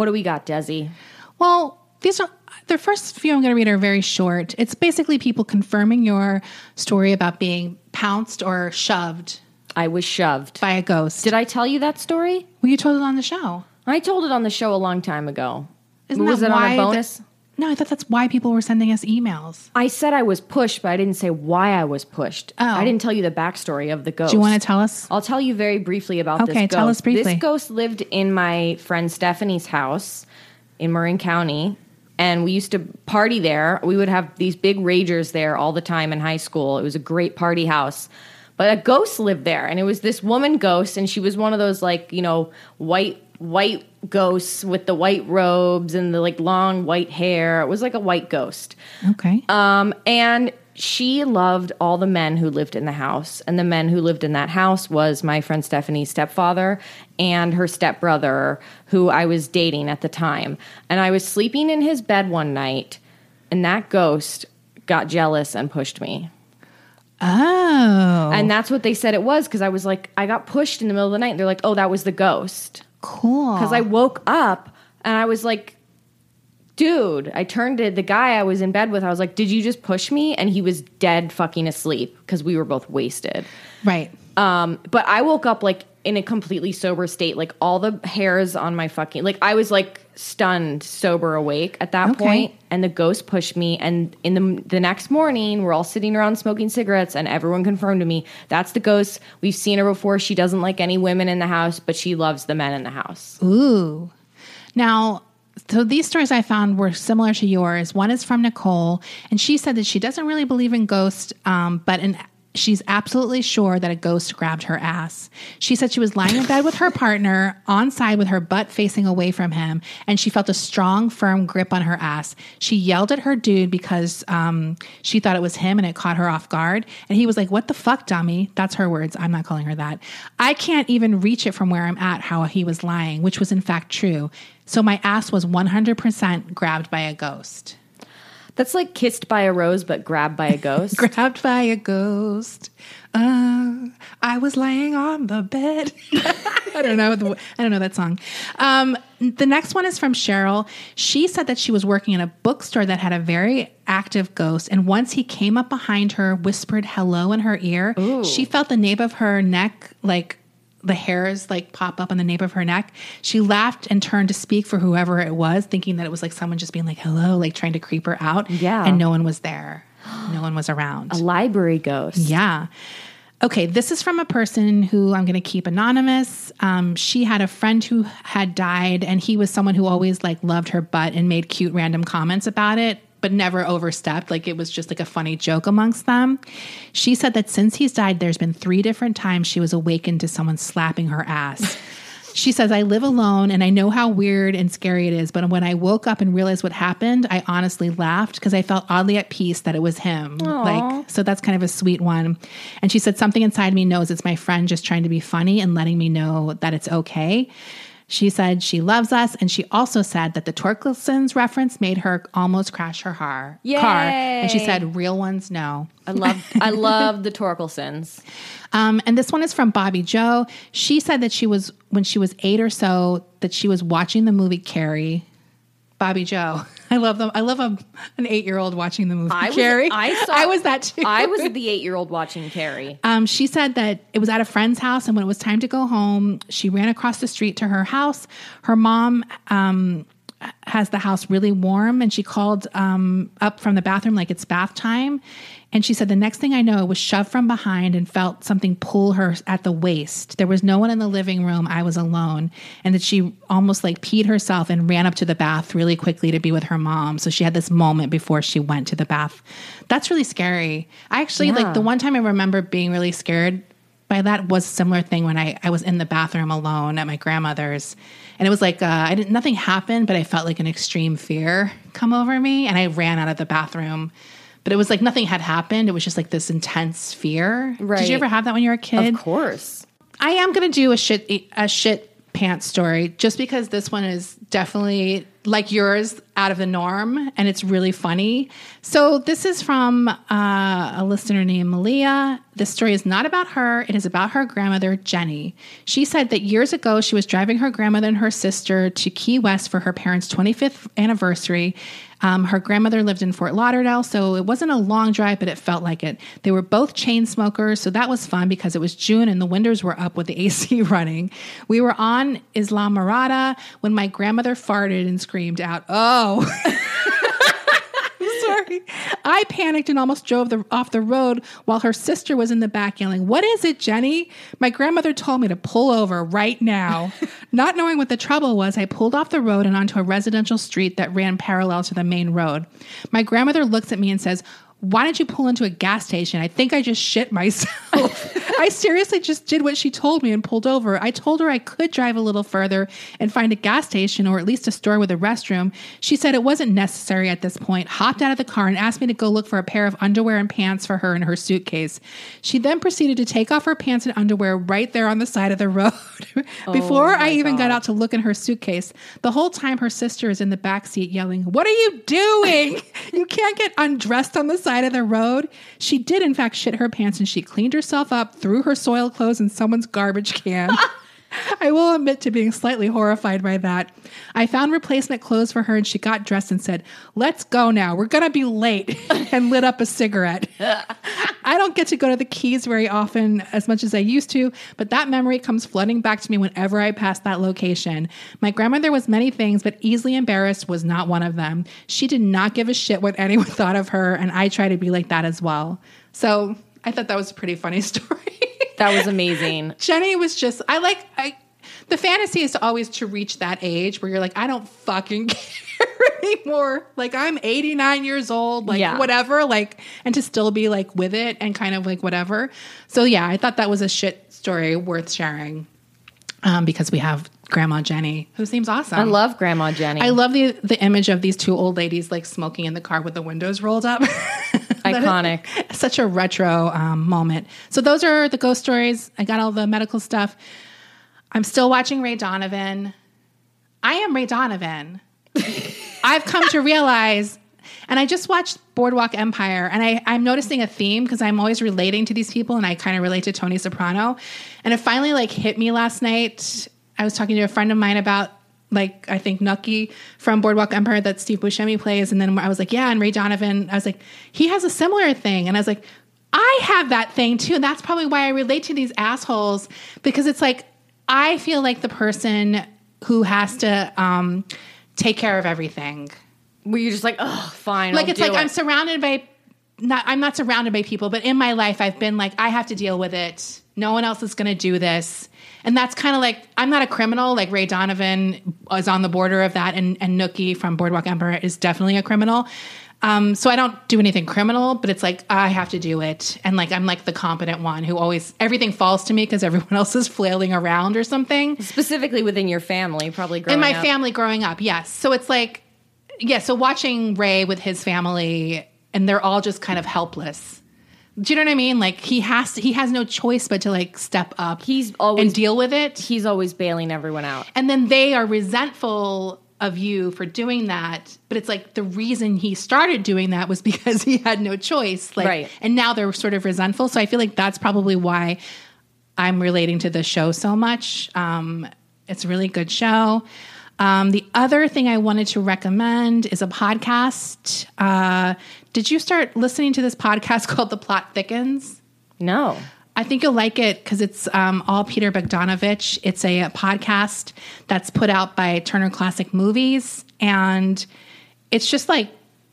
Speaker 1: What do we got, Desi?
Speaker 2: Well, these are the first few I'm going to read are very short. It's basically people confirming your story about being pounced or shoved
Speaker 1: I was shoved.
Speaker 2: by a ghost.
Speaker 1: Did I tell you that story?
Speaker 2: well, you told it on the show.
Speaker 1: I told it on the show a long time ago.
Speaker 2: Isn't
Speaker 1: was
Speaker 2: that
Speaker 1: it on
Speaker 2: why
Speaker 1: a
Speaker 2: the-
Speaker 1: bonus?
Speaker 2: No, I thought that's why people were sending us emails.
Speaker 1: I said I was pushed, but I didn't say why I was pushed.
Speaker 2: Oh.
Speaker 1: I didn't tell you the backstory of the ghost.
Speaker 2: Do you want to tell us?
Speaker 1: I'll tell you very briefly about this
Speaker 2: Okay,
Speaker 1: ghost.
Speaker 2: tell us briefly.
Speaker 1: This ghost lived in my friend Stephanie's house in Marin County, and we used to party there. We would have these big ragers there all the time in high school. It was a great party house. But a ghost lived there, and it was this woman ghost, and she was one of those like you know white white ghosts with the white robes and the like long white hair. It was like a white ghost.
Speaker 2: Okay.
Speaker 1: Um, and she loved all the men who lived in the house. And the men who lived in that house was my friend Stephanie's stepfather and her stepbrother, who I was dating at the time. And I was sleeping in his bed one night, and that ghost got jealous and pushed me.
Speaker 2: oh,
Speaker 1: And that's what they said it was because I was like, I got pushed in the middle of the night. And they're like, oh, that was the ghost.
Speaker 2: Cool.
Speaker 1: Because I woke up and I was like, dude, I turned to the guy I was in bed with. I was like, did you just push me? And he was dead fucking asleep because we were both wasted.
Speaker 2: right.
Speaker 1: Um, but I woke up like in a completely sober state, like all the hairs on my fucking, like I was like stunned, sober awake at that
Speaker 2: Okay.
Speaker 1: point, And the ghost pushed me. And in the, the next morning, we're all sitting around smoking cigarettes, and everyone confirmed to me that's the ghost. We've seen her before. She doesn't like any women in the house, but she loves the men in the house.
Speaker 2: Ooh. Now, so these stories I found were similar to yours. One is from Nicole, and she said that she doesn't really believe in ghosts, um, but in she's absolutely sure that a ghost grabbed her ass. She said she was lying in bed with her partner on side with her butt facing away from him, and she felt a strong, firm grip on her ass. She yelled at her dude because um, she thought it was him and it caught her off guard. And he was like, What the fuck, dummy? That's her words. I'm not calling her that. I can't even reach it from where I'm at, how he was lying, which was in fact true. So my ass was 100% grabbed by a ghost.
Speaker 1: That's like kissed by a rose, but grabbed by a ghost. [LAUGHS]
Speaker 2: grabbed by a ghost. Uh, I was laying on the bed. [LAUGHS] I don't know. The, I don't know that song. Um, the next one is from Cheryl. She said that she was working in a bookstore that had a very active ghost, and once he came up behind her, whispered hello in her ear. She felt the nape of her neck like the hairs like pop up on the nape of her neck. She laughed and turned to speak for whoever it was, thinking that it was like someone just being like hello, like trying to creep her out.
Speaker 1: Yeah.
Speaker 2: and no one was there. no one was around.
Speaker 1: A library ghost.
Speaker 2: Yeah. Okay, this is from a person who I'm going to keep anonymous. Um, she had a friend who had died, and he was someone who always like loved her butt and made cute random comments about it, but never overstepped. Like it was just like a funny joke amongst them. She said that since he's died, there's been three different times she was awakened to someone slapping her ass. [LAUGHS] She says, I live alone and I know how weird and scary it is. But when I woke up and realized what happened, I honestly laughed because I felt oddly at peace that it was him. Like, so that's kind of a sweet one. And she said, Something inside me knows it's my friend just trying to be funny and letting me know that it's okay. She said she loves us. And she also said that the Torkelsons reference made her almost crash her har- car. And she said, Real ones, no.
Speaker 1: I love I love the Torkelsons. [LAUGHS]
Speaker 2: Um, and this one is from Bobby Joe. She said that she was when she was eight or so that she was watching the movie Carrie. Bobby Joe, [LAUGHS] I love them. I love a, an eight year old watching the movie
Speaker 1: I was,
Speaker 2: Carrie.
Speaker 1: I [LAUGHS] saw
Speaker 2: I was that too.
Speaker 1: I was [LAUGHS] the eight year old watching Carrie.
Speaker 2: Um, she said that it was at a friend's house, and when it was time to go home, she ran across the street to her house. Her mom um, has the house really warm, and she called um, up from the bathroom like it's bath time. And she said, The next thing I know, it was shoved from behind and felt something pull her at the waist. There was no one in the living room. I was alone. And that she almost like peed herself and ran up to the bath really quickly to be with her mom. So she had this moment before she went to the bath. That's really scary. I actually, like, the one time I remember being really scared by that was a similar thing when I, I was in the bathroom alone at my grandmother's and it was like uh, I didn't nothing happened but I felt like an extreme fear come over me and I ran out of the bathroom but it was like nothing had happened. It was just like this intense fear. Did you ever have that when you were a kid?
Speaker 1: Of course.
Speaker 2: I am going to do a shit a shit pants story just because this one is definitely like yours out of the norm and it's really funny. So this is from uh, a listener named Malia. This story is not about her. It is about her grandmother Jenny. She said that years ago she was driving her grandmother and her sister to Key West for her parents' 25th anniversary. Um, her grandmother lived in Fort Lauderdale, so it wasn't a long drive, but it felt like it. They were both chain smokers, so that was fun because it was June and the windows were up with the [LAUGHS] AC running. We were on Islamorada when my grandmother farted and screamed out, "Oh!" Oh [LAUGHS] sorry. I panicked and almost drove the, off the road while her sister was in the back yelling, What is it, Jenny? My grandmother told me to pull over right now. [LAUGHS] Not knowing what the trouble was, I pulled off the road and onto a residential street that ran parallel to the main road. My grandmother looks at me and says, why did you pull into a gas station? I think I just shit myself. [LAUGHS] I seriously just did what she told me and pulled over. I told her I could drive a little further and find a gas station or at least a store with a restroom. She said it wasn't necessary at this point, hopped out of the car and asked me to go look for a pair of underwear and pants for her in her suitcase. She then proceeded to take off her pants and underwear right there on the side of the road. [LAUGHS] Oh before I even got out to look in her suitcase, the whole time her sister is in the back seat yelling, What are you doing? [LAUGHS] you can't get undressed on the side of the road. She did, in fact, shit her pants and she cleaned herself up, threw her soiled clothes in someone's garbage can. [LAUGHS] [LAUGHS] I will admit to being slightly horrified by that. I found replacement clothes for her and she got dressed and said, Let's go now. We're going to be late, [LAUGHS] and lit up a cigarette. [LAUGHS] I don't get to go to the Keys very often as much as I used to, but that memory comes flooding back to me whenever I pass that location. My grandmother was many things, but easily embarrassed was not one of them. She did not give a shit what anyone thought of her, and I try to be like that as well. So I thought that was a pretty funny [LAUGHS] story.
Speaker 1: That was amazing.
Speaker 2: Jenny was just I like I the fantasy is to always to reach that age where you're like I don't fucking [LAUGHS] care anymore. Like I'm 89 years old, like
Speaker 1: Yeah.
Speaker 2: whatever, like and to still be like with it and kind of like whatever. So yeah, I thought that was a shit story worth sharing. Um, because we have Grandma Jenny, who seems awesome.
Speaker 1: I love Grandma Jenny.
Speaker 2: I love the the image of these two old ladies like smoking in the car with the windows rolled up. [LAUGHS]
Speaker 1: Iconic. [LAUGHS]
Speaker 2: Such a retro um, moment. So those are the ghost stories. I got all the medical stuff. I'm still watching Ray Donovan. I am Ray Donovan. [LAUGHS] I've come to realize, and I just watched Boardwalk Empire, and I, I'm noticing a theme because I'm always relating to these people, and I kind of relate to Tony Soprano. And it finally like hit me last night. I was talking to a friend of mine about like I think Nucky from Boardwalk Empire that Steve Buscemi plays, and then I was like, yeah, and Ray Donovan. I was like, he has a similar thing, and I was like, I have that thing too, and that's probably why I relate to these assholes because it's like I feel like the person who has to um, take care of everything.
Speaker 1: Were you just like, oh, fine.
Speaker 2: Like
Speaker 1: I'll
Speaker 2: it's like
Speaker 1: it.
Speaker 2: I'm surrounded by not I'm not surrounded by people, but in my life I've been like I have to deal with it. No one else is going to do this. And that's kind of like I'm not a criminal. Like Ray Donovan is on the border of that, and and Nucky from Boardwalk Empire is definitely a criminal. Um, so I don't do anything criminal, but it's like I have to do it, and like I'm like the competent one who always everything falls to me because everyone [LAUGHS] else is flailing around or something.
Speaker 1: Specifically within your family, probably growing
Speaker 2: In my
Speaker 1: up.
Speaker 2: family growing up, yes. So it's like, yeah. So watching Ray with his family, and they're all just kind of helpless. Do you know what I mean? Like he has to, he has no choice but to like step up.
Speaker 1: He's always-
Speaker 2: and deal with it.
Speaker 1: He's always bailing everyone out.
Speaker 2: And then they are resentful of you for doing that. But it's like the reason he started doing that was because [LAUGHS] he had no choice. Like,
Speaker 1: Right.
Speaker 2: And now they're sort of resentful. So I feel like that's probably why I'm relating to the show so much. Um, it's a really good show. Um, the other thing I wanted to recommend is a podcast. Uh, did you start listening to this podcast [LAUGHS] called The Plot Thickens?
Speaker 1: No.
Speaker 2: I think you'll like it because it's um, all Peter Bogdanovich. It's a, a podcast that's put out by Turner Classic Movies, and it's just like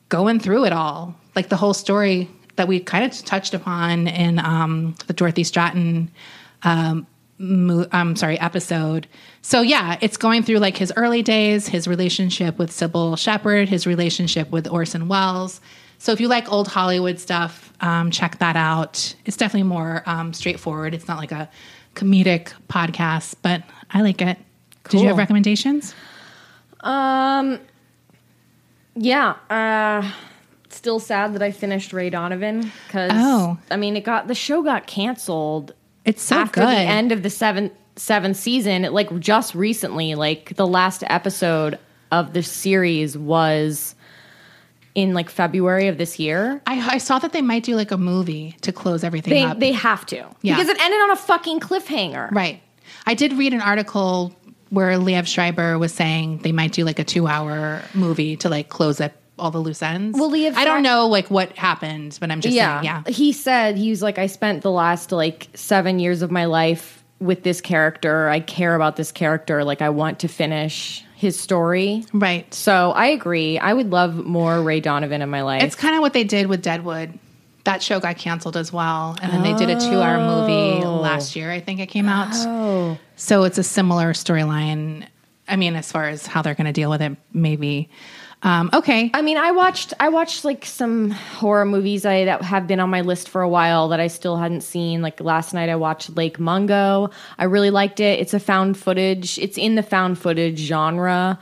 Speaker 2: going through it all, like the whole story that we kind of touched upon in um, the Dorothy Stratten. Um, mo- I'm sorry, episode. So yeah, it's going through like his early days, his relationship with Cybill Shepherd, his relationship with Orson Welles. So if you like old Hollywood stuff, um, check that out. It's definitely more um, straightforward. It's not like a comedic podcast, but I like it. Did you have recommendations?
Speaker 1: Um. Yeah. Uh. Still sad that I finished Ray Donovan because
Speaker 2: Oh.
Speaker 1: I mean it got the show got canceled
Speaker 2: It's so
Speaker 1: after
Speaker 2: good.
Speaker 1: the end of the seventh seventh season. Like just recently, like the last episode of the series was in like February of this year.
Speaker 2: I, I saw that they might do like a movie to close everything
Speaker 1: They
Speaker 2: up.
Speaker 1: they have to
Speaker 2: Yeah.
Speaker 1: because it ended on a fucking cliffhanger.
Speaker 2: right. I did read an article where Liev Schreiber was saying they might do like a two-hour movie to like close up all the loose ends.
Speaker 1: Well, Liev
Speaker 2: I don't know like what happened, but I'm just
Speaker 1: yeah.
Speaker 2: saying, yeah.
Speaker 1: He said he was like, I spent the last like seven years of my life with this character. I care about this character. Like I want to finish his story.
Speaker 2: Right.
Speaker 1: So I agree. I would love more Ray Donovan in my life.
Speaker 2: It's kind of what they did with Deadwood. That show got canceled as well. And then they did a two hour movie oh. last year, I think it came out.
Speaker 1: oh.
Speaker 2: So it's a similar storyline. I mean, as far as how they're going to deal with it, maybe. Um, okay.
Speaker 1: I mean, I watched I watched like some horror movies I that have been on my list for a while that I still hadn't seen. Like last night I watched Lake Mungo. I really liked it. It's a found footage. It's in the found footage genre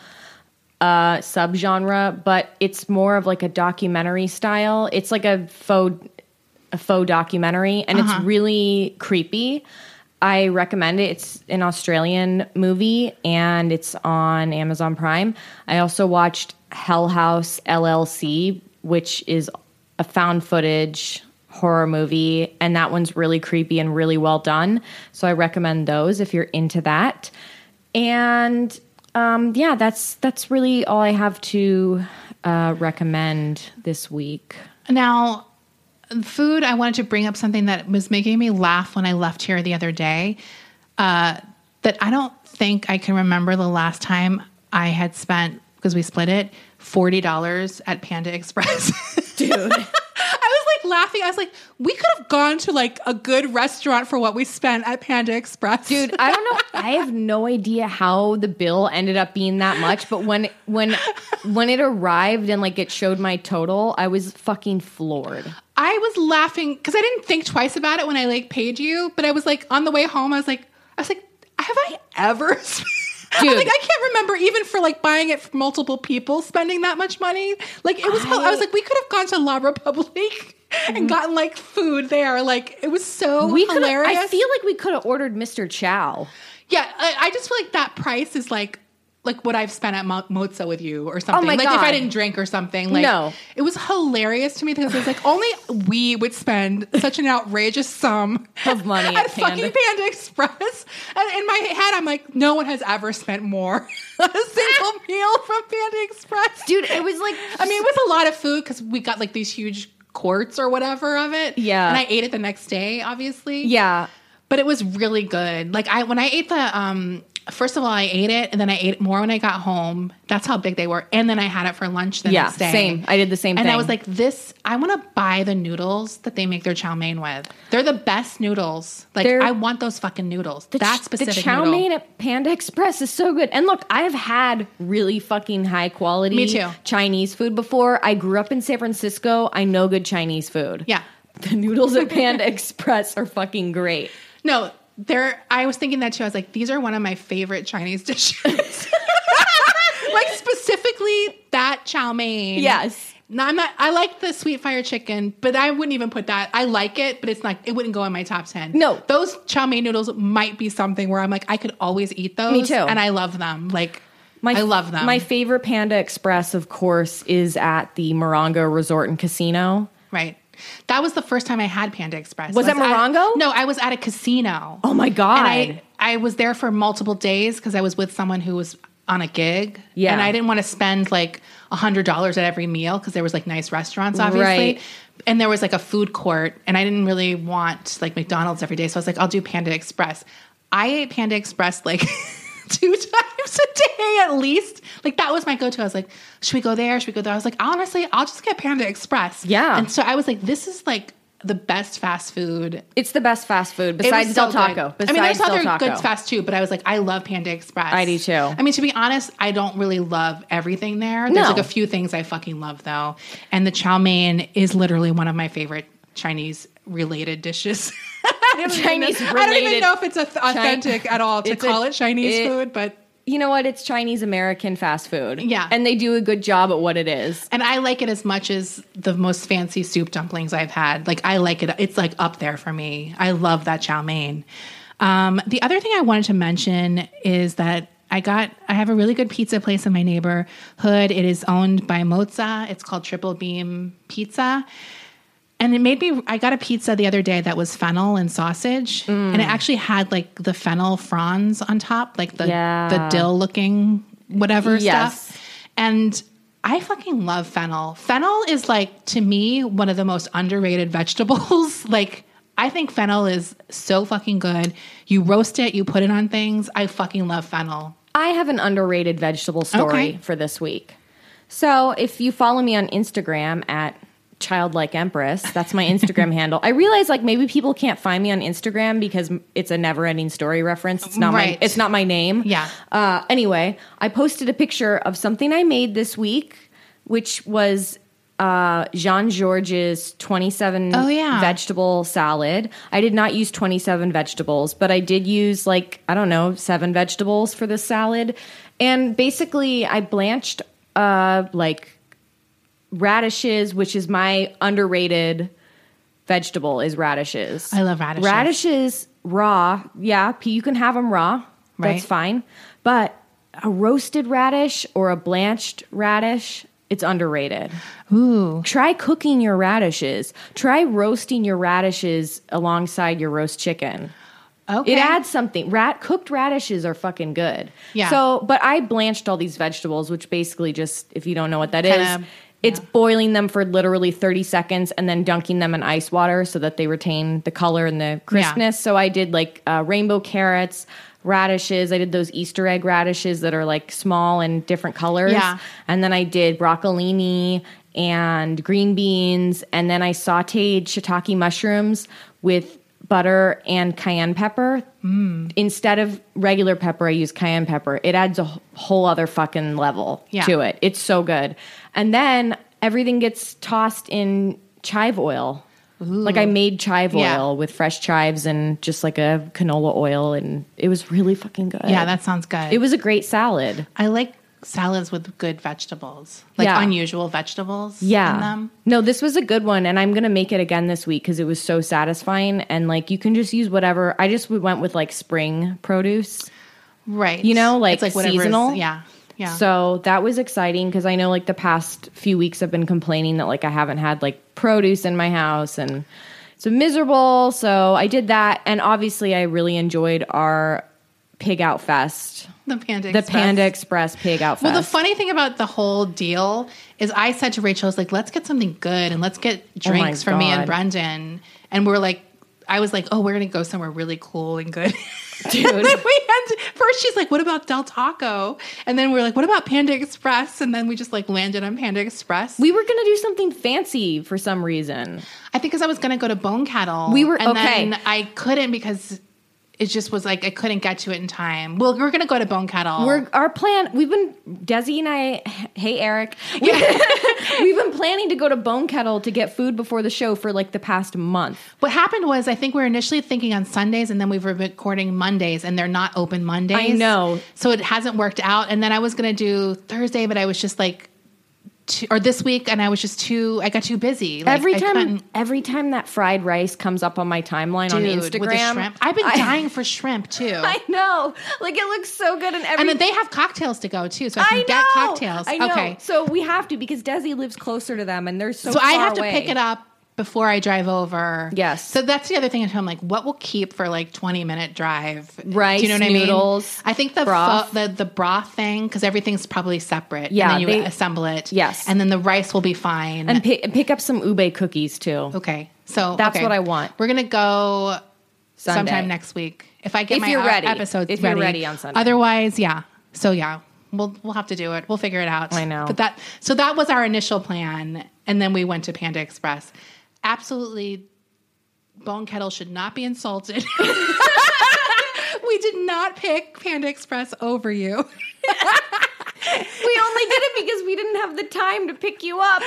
Speaker 1: uh subgenre, but it's more of like a documentary style. It's like a faux a faux documentary and it's really creepy. I recommend it. It's an Australian movie and it's on Amazon Prime. I also watched Hell House LLC, which is a found footage horror movie and that one's really creepy and really well done. So I recommend those if you're into that. And um, yeah, that's that's really all I have to uh, recommend this week.
Speaker 2: Now, food, I wanted to bring up something that was making me laugh when I left here the other day. Uh, that I don't think I can remember the last time I had spent, because we split it, $40 at Panda Express. [LAUGHS]
Speaker 1: Dude.
Speaker 2: I laughing. I was like, we could have gone to like a good restaurant for what we spent at Panda Express.
Speaker 1: Dude, I don't know. I have no idea how the bill ended up being that much, but when when when it arrived and like it showed my total, I was fucking floored.
Speaker 2: I was laughing because I didn't think twice about it when I like paid you, but I was like on the way home, I was like, I was like, have I ever? [LAUGHS]
Speaker 1: Dude.
Speaker 2: like I can't remember even for like buying it for multiple people spending that much money. Like it was, I, was like, we could have gone to La Republique Mm-hmm. and gotten like food there. Like it was so
Speaker 1: We
Speaker 2: hilarious.
Speaker 1: I feel like we could have ordered Mr. Chow.
Speaker 2: Yeah, I, I just feel like that price is like like what I've spent at Mo- Mozza with you or oh something.
Speaker 1: Oh my
Speaker 2: like if I didn't drink or something. Like
Speaker 1: No.
Speaker 2: it was hilarious to me because it was like only we would spend such an outrageous sum
Speaker 1: Of money [LAUGHS]
Speaker 2: at
Speaker 1: at Panda.
Speaker 2: fucking Panda Express. And in my head, I'm like, no one has ever spent more [LAUGHS] a single [LAUGHS] meal from Panda Express,
Speaker 1: Dude, it was like
Speaker 2: I mean, it was a lot of food because we got like these huge quarts or whatever of it.
Speaker 1: Yeah.
Speaker 2: and I ate it the next day, obviously
Speaker 1: Yeah.
Speaker 2: but it was really good. Like I when I ate the um first of all, I ate it and then I ate more when I got home. That's how big they were. And then I had it for lunch the
Speaker 1: Yeah,
Speaker 2: next day.
Speaker 1: same. I did the same
Speaker 2: and
Speaker 1: thing.
Speaker 2: I was like, this, I want to buy the noodles that they make their chow mein with. They're the best noodles. Like,
Speaker 1: They're-
Speaker 2: I want those fucking noodles.
Speaker 1: The
Speaker 2: that specific
Speaker 1: the chow
Speaker 2: noodle.
Speaker 1: mein at Panda Express is so good. And look, I've had really fucking high quality
Speaker 2: Me too.
Speaker 1: Chinese food before. I grew up in San Francisco. I know good Chinese food.
Speaker 2: Yeah.
Speaker 1: The noodles at Panda [LAUGHS] Express are fucking great.
Speaker 2: No, they're, I was thinking that too. I was like, these are one of my favorite Chinese [LAUGHS] dishes. [LAUGHS] like, specifically that chow mein.
Speaker 1: Yes.
Speaker 2: No, I'm not. I like the sweet fire chicken, but I wouldn't even put that. I like it, but it's not. It wouldn't go in my top ten.
Speaker 1: No.
Speaker 2: those chow mein noodles might be something where I'm like, I could always eat those.
Speaker 1: Me too.
Speaker 2: and I love them. Like,
Speaker 1: My,
Speaker 2: I love them.
Speaker 1: My favorite Panda Express, of course, is at the Morongo Resort and Casino.
Speaker 2: right. That was the first time I had Panda Express.
Speaker 1: Was
Speaker 2: I
Speaker 1: it
Speaker 2: at-
Speaker 1: Morongo?
Speaker 2: no, I was at a casino.
Speaker 1: Oh my God.
Speaker 2: And I I was there for multiple days because I was with someone who was on a gig.
Speaker 1: Yeah.
Speaker 2: and I didn't want to spend like a hundred dollars at every meal because there was like nice restaurants, obviously.
Speaker 1: Right.
Speaker 2: And there was like a food court, and I didn't really want like McDonald's every day, so I was like, I'll do Panda Express. I ate Panda Express like [LAUGHS] [LAUGHS] two times a day at least. Like that was my go-to. I was like, should we go there? Should we go there? I was like, honestly, I'll just get Panda Express.
Speaker 1: Yeah.
Speaker 2: And so I was like, this is like the best fast food
Speaker 1: It's the best fast food besides Del
Speaker 2: so
Speaker 1: Taco. Besides
Speaker 2: I mean, there's
Speaker 1: Del
Speaker 2: other
Speaker 1: Taco.
Speaker 2: good fast too, but I was like, I love Panda Express.
Speaker 1: I do too.
Speaker 2: I mean, to be honest, I don't really love everything there. There's
Speaker 1: No.
Speaker 2: like a few things I fucking love though, and the chow mein is literally one of my favorite Chinese related dishes. I don't even
Speaker 1: Chinese
Speaker 2: know- I don't even know if it's authentic at all to
Speaker 1: It's a-
Speaker 2: call it Chinese
Speaker 1: it-
Speaker 2: food, but
Speaker 1: You know what? It's Chinese American fast food.
Speaker 2: Yeah.
Speaker 1: And they do a good job at what it is.
Speaker 2: and I like it as much as the most fancy soup dumplings I've had. Like I like it. It's like up there for me. I love that chow mein. Um, the other thing I wanted to mention is that I got I have a really good pizza place in my neighborhood. It is owned by Mozza. It's called Triple Beam Pizza. And it made me I got a pizza the other day that was fennel and sausage. Mm. And it actually had like the fennel fronds on top, like the
Speaker 1: Yeah.
Speaker 2: the dill looking whatever
Speaker 1: Yes.
Speaker 2: stuff. And I fucking love fennel. Fennel is like to me one of the most underrated [LAUGHS] vegetables. [LAUGHS] like I think fennel is so fucking good. You roast it, you put it on things. I fucking love fennel.
Speaker 1: I have an underrated vegetable story
Speaker 2: Okay.
Speaker 1: for this week. So if you follow me on Instagram at childlike empress that's my instagram [LAUGHS] handle i realize like maybe people can't find me on instagram because it's a never ending story reference it's not
Speaker 2: Right.
Speaker 1: my it's not my name
Speaker 2: Yeah.
Speaker 1: uh, anyway i posted a picture of something i made this week which was uh, jean georges 27
Speaker 2: Oh, yeah.
Speaker 1: vegetable salad i did not use 27 vegetables but i did use like i don't know seven vegetables for this salad and basically i blanched uh, like radishes, which is my underrated vegetable, is radishes.
Speaker 2: I love radishes.
Speaker 1: Radishes raw, yeah, you can have them raw.
Speaker 2: Right.
Speaker 1: That's fine. But a roasted radish or a blanched radish, it's underrated.
Speaker 2: Ooh.
Speaker 1: Try cooking your radishes. Try roasting your radishes alongside your roast chicken.
Speaker 2: Okay.
Speaker 1: It adds something. Rat cooked radishes are fucking good.
Speaker 2: Yeah.
Speaker 1: So, but I blanched all these vegetables, which basically just, if you don't know what that is, It's boiling them for literally 30 seconds and then dunking them in ice water so that they retain the color and the crispness. So I did like uh, rainbow carrots, radishes. I did those Easter egg radishes that are like small and different colors.
Speaker 2: Yeah.
Speaker 1: And then I did broccolini and green beans. And then I sauteed shiitake mushrooms with butter and cayenne pepper. Mm. Instead of regular pepper, I use cayenne pepper. It adds a whole other fucking level
Speaker 2: Yeah.
Speaker 1: to it. It's so good. And then everything gets tossed in chive oil. Like I made chive oil
Speaker 2: Yeah.
Speaker 1: with fresh chives and just like a canola oil, and it was really fucking good.
Speaker 2: Yeah, that sounds good.
Speaker 1: it was a great salad.
Speaker 2: I like salads with good vegetables, like
Speaker 1: Yeah.
Speaker 2: unusual vegetables.
Speaker 1: Yeah.
Speaker 2: in them.
Speaker 1: No, this was a good one, and I'm gonna make it again this week because it was so satisfying. And like you can just use whatever. I just went with like spring produce,
Speaker 2: right?
Speaker 1: You know, like
Speaker 2: It's like
Speaker 1: seasonal.
Speaker 2: Yeah, yeah.
Speaker 1: So that was exciting because I know like the past few weeks I've been complaining that like I haven't had like produce in my house and it's miserable. So I did that, and obviously I really enjoyed our pig out fest,
Speaker 2: the Panda
Speaker 1: the
Speaker 2: Express.
Speaker 1: Panda Express pig out fest.
Speaker 2: Well, the funny thing about the whole deal is I said to Rachel, I was like, let's get something good and let's get
Speaker 1: Oh
Speaker 2: drinks for me and
Speaker 1: God.
Speaker 2: Brendan. And we're like, I was like, oh, we're going to go somewhere really cool and good. [LAUGHS]
Speaker 1: Dude.
Speaker 2: And then we had to, first she's like, "What about Del Taco?" And then we are like, "What about Panda Express?" And then we just like landed on Panda Express.
Speaker 1: We were gonna do something fancy for some reason.
Speaker 2: I think because I was going to go to Bone Kettle.
Speaker 1: We were-
Speaker 2: and
Speaker 1: okay.
Speaker 2: Then I couldn't because it just was like I couldn't get to it in time. Well, we're to go to Bone Kettle.
Speaker 1: We're our plan. We've been Desi and I. Hey Eric, we, [LAUGHS] we've been planning to go to Bone Kettle to get food before the show for like the past month.
Speaker 2: what happened was I think we were initially thinking on Sundays, and then we were recording Mondays, and they're not open Mondays.
Speaker 1: I know.
Speaker 2: So it hasn't worked out. And then I was to do Thursday, but I was just like. Too, or this week, and I was just too. I got too busy. Like,
Speaker 1: every time, every time that fried rice comes up on my timeline on Instagram,
Speaker 2: with shrimp. I've been [LAUGHS]
Speaker 1: I-
Speaker 2: dying for shrimp too. [LAUGHS]
Speaker 1: I know, like it looks so good, and every
Speaker 2: and then they have cocktails to go too, so I can
Speaker 1: I know,
Speaker 2: get cocktails.
Speaker 1: I know.
Speaker 2: Okay,
Speaker 1: So we have to because Desi lives closer to them, and they're so.
Speaker 2: so I have to
Speaker 1: away.
Speaker 2: pick it up before I drive over.
Speaker 1: Yes.
Speaker 2: So that's the other thing at home. Like, what will keep for like twenty minute drive?
Speaker 1: Rice,
Speaker 2: Do you know what
Speaker 1: noodles,
Speaker 2: I mean? I think the
Speaker 1: broth.
Speaker 2: pho- the the broth thing because everything's probably separate.
Speaker 1: Yeah,
Speaker 2: and then you
Speaker 1: they-
Speaker 2: assemble it.
Speaker 1: Yes.
Speaker 2: and then the rice will be fine.
Speaker 1: and pick, pick up some ube cookies too.
Speaker 2: okay, so
Speaker 1: That's
Speaker 2: okay.
Speaker 1: what I want.
Speaker 2: We're gonna go
Speaker 1: Sunday.
Speaker 2: sometime next week if I get
Speaker 1: If
Speaker 2: my
Speaker 1: you're ready.
Speaker 2: episodes
Speaker 1: If you're ready on Sunday.
Speaker 2: Otherwise, yeah. So yeah, we'll we'll have to do it. We'll figure it out.
Speaker 1: I know.
Speaker 2: But that so that was our initial plan, and then we went to Panda Express. Absolutely, Bone Kettle should not be insulted. [LAUGHS] we did not pick Panda Express over you.
Speaker 1: We only did it because we didn't have the time to pick you up.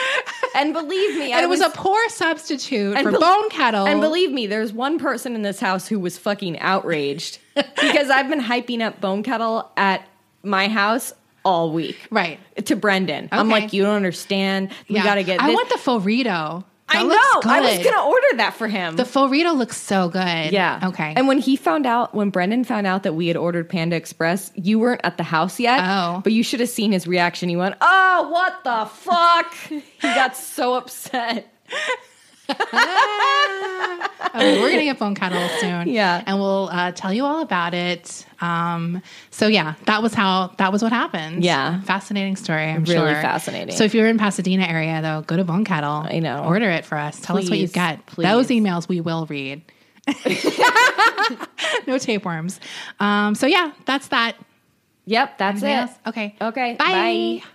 Speaker 1: And believe me, I
Speaker 2: And it was, a poor substitute for
Speaker 1: bel-
Speaker 2: Bone Kettle.
Speaker 1: And believe me, there's one person in this house who was fucking outraged [LAUGHS] because I've been hyping up Bone Kettle at my house all week.
Speaker 2: right.
Speaker 1: To Brendan. I'm like, you don't understand. We
Speaker 2: Yeah.
Speaker 1: gotta get
Speaker 2: I want the Forito.
Speaker 1: I know. I was gonna order that for him.
Speaker 2: The Forito looks so good.
Speaker 1: yeah.
Speaker 2: Okay.
Speaker 1: And when he found out, when Brendan found out that we had ordered Panda Express, you weren't at the house yet.
Speaker 2: Oh.
Speaker 1: But you should have seen his reaction. He went, "Oh, what the fuck!" [LAUGHS] he got so upset. [LAUGHS]
Speaker 2: Okay, we're gonna get Bone Kettle soon.
Speaker 1: Yeah.
Speaker 2: and we'll uh, tell you all about it. Um, so yeah, that was how that was what happened.
Speaker 1: Yeah.
Speaker 2: fascinating story. I'm
Speaker 1: Really
Speaker 2: sure.
Speaker 1: fascinating.
Speaker 2: So if you're in Pasadena area, though, go to Bone Kettle.
Speaker 1: I know.
Speaker 2: Order it for us. Tell us what you
Speaker 1: Please,
Speaker 2: get.
Speaker 1: please.
Speaker 2: Those emails we will read. [LAUGHS] no tapeworms. Um, so yeah, that's that.
Speaker 1: Yep, that's
Speaker 2: Anything
Speaker 1: it.
Speaker 2: else? Okay.
Speaker 1: Okay.
Speaker 2: Bye.
Speaker 1: bye.